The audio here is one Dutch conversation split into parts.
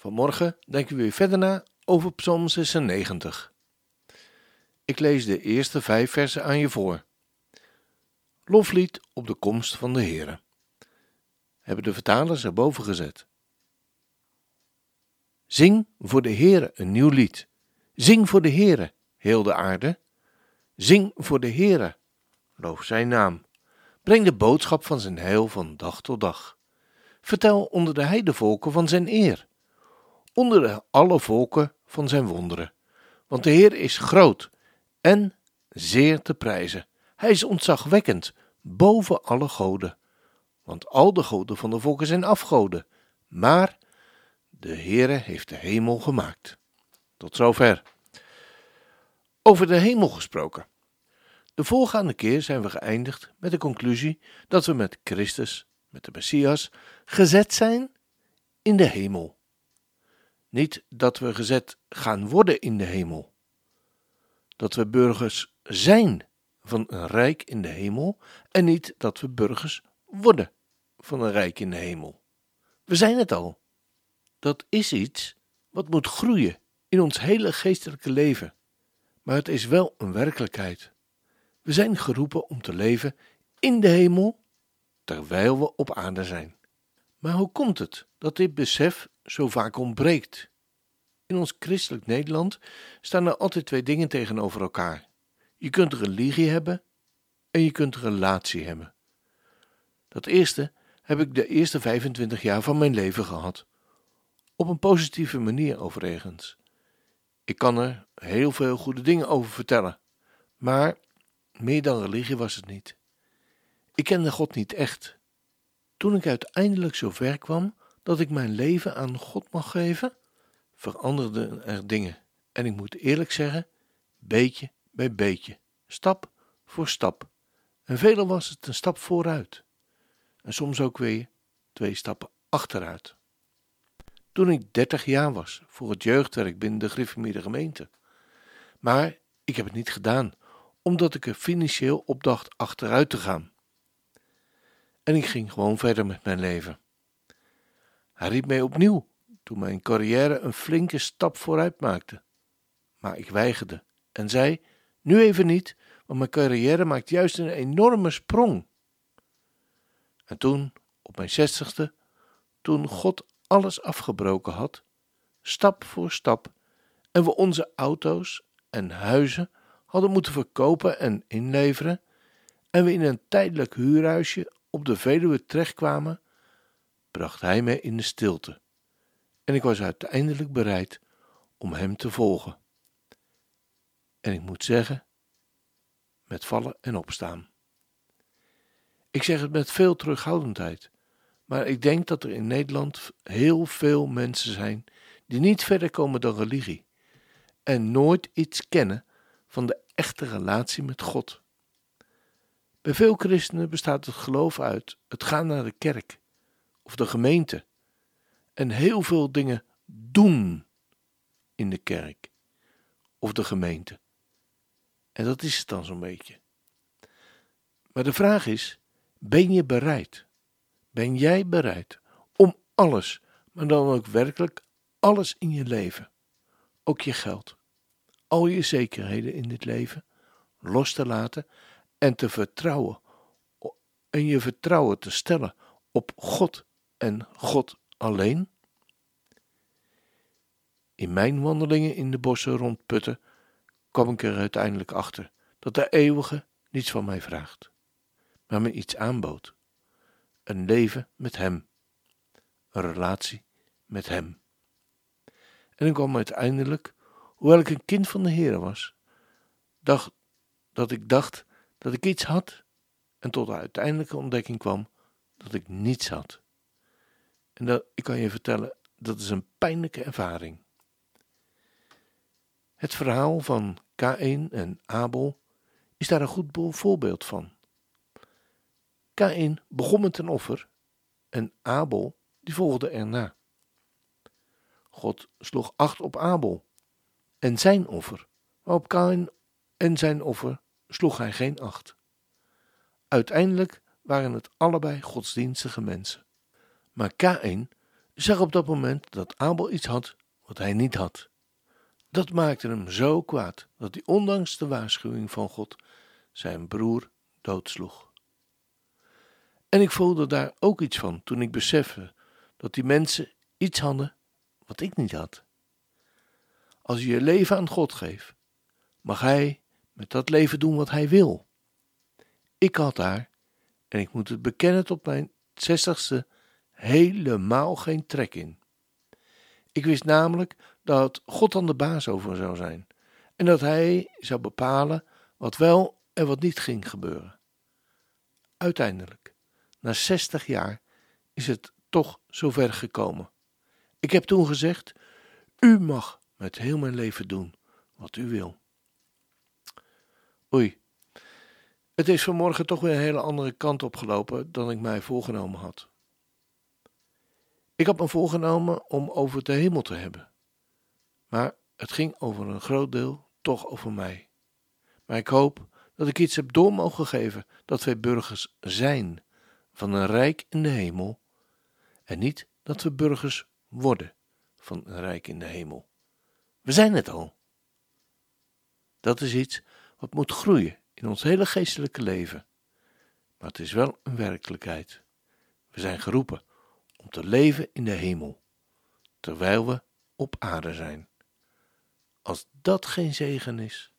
Vanmorgen denken we weer verder na over Psalm 96. Ik lees de eerste vijf versen aan je voor. Loflied op de komst van de Heere. Hebben de vertalers erboven gezet. Zing voor de Heere een nieuw lied. Zing voor de Heere, heel de aarde. Zing voor de Heere, loof zijn naam. Breng de boodschap van zijn heil van dag tot dag. Vertel onder de heidevolken van zijn eer onder de alle volken van zijn wonderen. Want de Heer is groot en zeer te prijzen. Hij is ontzagwekkend boven alle goden. Want al de goden van de volken zijn afgoden, maar de Heere heeft de hemel gemaakt. Tot zover. Over de hemel gesproken. De voorgaande keer zijn we geëindigd met de conclusie dat we met Christus, met de Messias, gezet zijn in de hemel. Niet dat we gezet gaan worden in de hemel. Dat we burgers zijn van een rijk in de hemel en niet dat we burgers worden van een rijk in de hemel. We zijn het al. Dat is iets wat moet groeien in ons hele geestelijke leven. Maar het is wel een werkelijkheid. We zijn geroepen om te leven in de hemel terwijl we op aarde zijn. Maar hoe komt het dat dit besef zo vaak ontbreekt? In ons christelijk Nederland staan er altijd twee dingen tegenover elkaar. Je kunt religie hebben en je kunt relatie hebben. Dat eerste heb ik de eerste 25 jaar van mijn leven gehad. Op een positieve manier overigens. Ik kan er heel veel goede dingen over vertellen, maar meer dan religie was het niet. Ik kende God niet echt. Toen ik uiteindelijk zover kwam dat ik mijn leven aan God mag geven, veranderden er dingen. En ik moet eerlijk zeggen, beetje bij beetje, stap voor stap. En velen was het een stap vooruit. En soms ook weer twee stappen achteruit. Toen ik dertig jaar was voor het jeugdwerk binnen de Griffemide gemeente. Maar ik heb het niet gedaan, omdat ik er financieel op dacht achteruit te gaan. En ik ging gewoon verder met mijn leven. Hij riep mij opnieuw toen mijn carrière een flinke stap vooruit maakte. Maar ik weigerde en zei: Nu even niet, want mijn carrière maakt juist een enorme sprong. En toen, op mijn zestigste, toen God alles afgebroken had, stap voor stap, en we onze auto's en huizen hadden moeten verkopen en inleveren, en we in een tijdelijk huurhuisje op de Veluwe terechtkwamen, bracht hij mij in de stilte. En ik was uiteindelijk bereid om hem te volgen. En ik moet zeggen, met vallen en opstaan. Ik zeg het met veel terughoudendheid, maar ik denk dat er in Nederland heel veel mensen zijn die niet verder komen dan religie en nooit iets kennen van de echte relatie met God. Bij veel christenen bestaat het geloof uit het gaan naar de kerk of de gemeente en heel veel dingen doen in de kerk of de gemeente. En dat is het dan zo'n beetje. Maar de vraag is: ben je bereid? Ben jij bereid om alles, maar dan ook werkelijk alles in je leven, ook je geld, al je zekerheden in dit leven, los te laten en te vertrouwen en je vertrouwen te stellen op God en God alleen? In mijn wandelingen in de bossen rond Putten kwam ik er uiteindelijk achter dat de eeuwige niets van mij vraagt, maar me iets aanbood: een leven met Hem, een relatie met Hem. En ik kwam uiteindelijk, hoewel ik een kind van de Heer was, dacht, dat ik dacht dat ik iets had, en tot de uiteindelijke ontdekking kwam dat ik niets had. En ik kan je vertellen, dat is een pijnlijke ervaring. Het verhaal van Kain en Abel is daar een goed voorbeeld van. Kain begon met een offer en Abel die volgde erna. God sloeg acht op Abel en zijn offer, maar op Kain en zijn offer sloeg hij geen acht. Uiteindelijk waren het allebei godsdienstige mensen. Maar Kain zag op dat moment dat Abel iets had wat hij niet had. Dat maakte hem zo kwaad dat hij ondanks de waarschuwing van God zijn broer doodsloeg. En ik voelde daar ook iets van toen ik besefte dat die mensen iets hadden wat ik niet had. Als je je leven aan God geeft, mag Hij met dat leven doen wat Hij wil. Ik had daar, en ik moet het bekennen tot mijn zestigste, helemaal geen trek in. Ik wist namelijk dat God dan de baas over zou zijn en dat Hij zou bepalen wat wel en wat niet ging gebeuren. Uiteindelijk, na zestig jaar, is het toch zover gekomen. Ik heb toen gezegd: U mag met heel mijn leven doen wat u wil. Oei, het is vanmorgen toch weer een hele andere kant opgelopen dan ik mij voorgenomen had. Ik had me voorgenomen om over de hemel te hebben, maar het ging over een groot deel toch over mij. Maar ik hoop dat ik iets heb door mogen geven dat wij burgers zijn van een rijk in de hemel en niet dat we burgers worden van een rijk in de hemel. We zijn het al. Dat is iets wat moet groeien in ons hele geestelijke leven. Maar het is wel een werkelijkheid. We zijn geroepen om te leven in de hemel, terwijl we op aarde zijn. Als dat geen zegen is,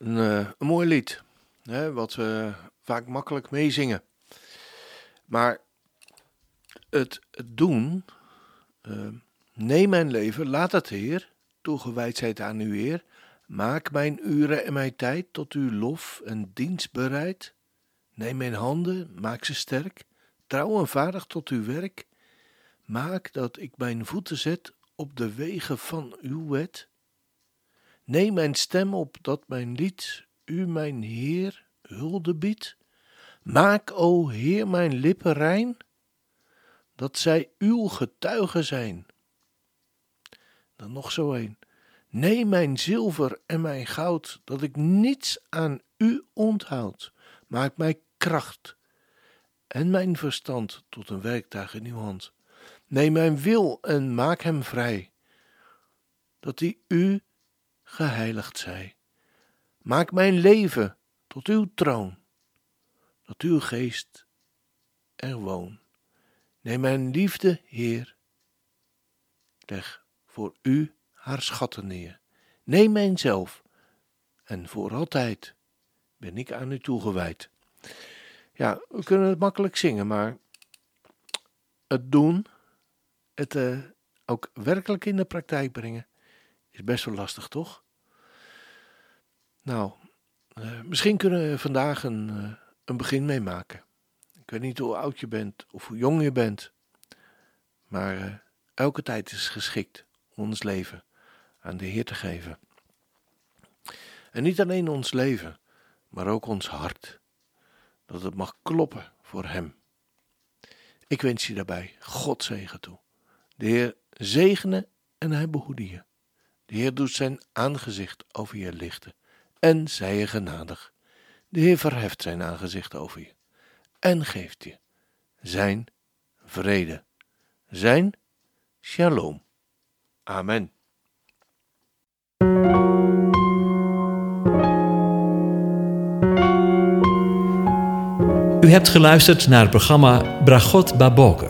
een, uh, een mooi lied, hè, wat we vaak makkelijk meezingen. Maar het, doen, uh, neem mijn leven, laat het Heer, toegewijd zijt aan uw Heer, maak mijn uren en mijn tijd tot uw lof en dienst bereid. Neem mijn handen, maak ze sterk, trouw en vaardig tot uw werk. Maak dat ik mijn voeten zet op de wegen van uw wet. Neem mijn stem op dat mijn lied u, mijn Heer, hulde biedt. Maak, o Heer, mijn lippen rein, dat zij uw getuigen zijn. Dan nog zo een. Neem mijn zilver en mijn goud, dat ik niets aan u onthoud. Maak mij kracht en mijn verstand tot een werktuig in uw hand. Neem mijn wil en maak hem vrij, dat die u geheiligd zij. Maak mijn leven tot uw troon, dat uw geest er woon. Neem mijn liefde, Heer, leg voor u haar schatten neer. Neem mijzelf en voor altijd ben ik aan u toegewijd. Ja, we kunnen het makkelijk zingen, maar het doen, het uh, ook werkelijk in de praktijk brengen, best wel lastig, toch? Nou, uh, misschien kunnen we vandaag een, uh, een begin meemaken. Ik weet niet hoe oud je bent of hoe jong je bent, maar elke tijd is geschikt om ons leven aan de Heer te geven. En niet alleen ons leven, maar ook ons hart, dat het mag kloppen voor Hem. Ik wens je daarbij God zegen toe. De Heer zegene en Hij behoede je. De Heer doet zijn aangezicht over je lichten en zij je genadig. De Heer verheft zijn aangezicht over je en geeft je zijn vrede, zijn shalom. Amen. U hebt geluisterd naar het programma Bragot Baboker.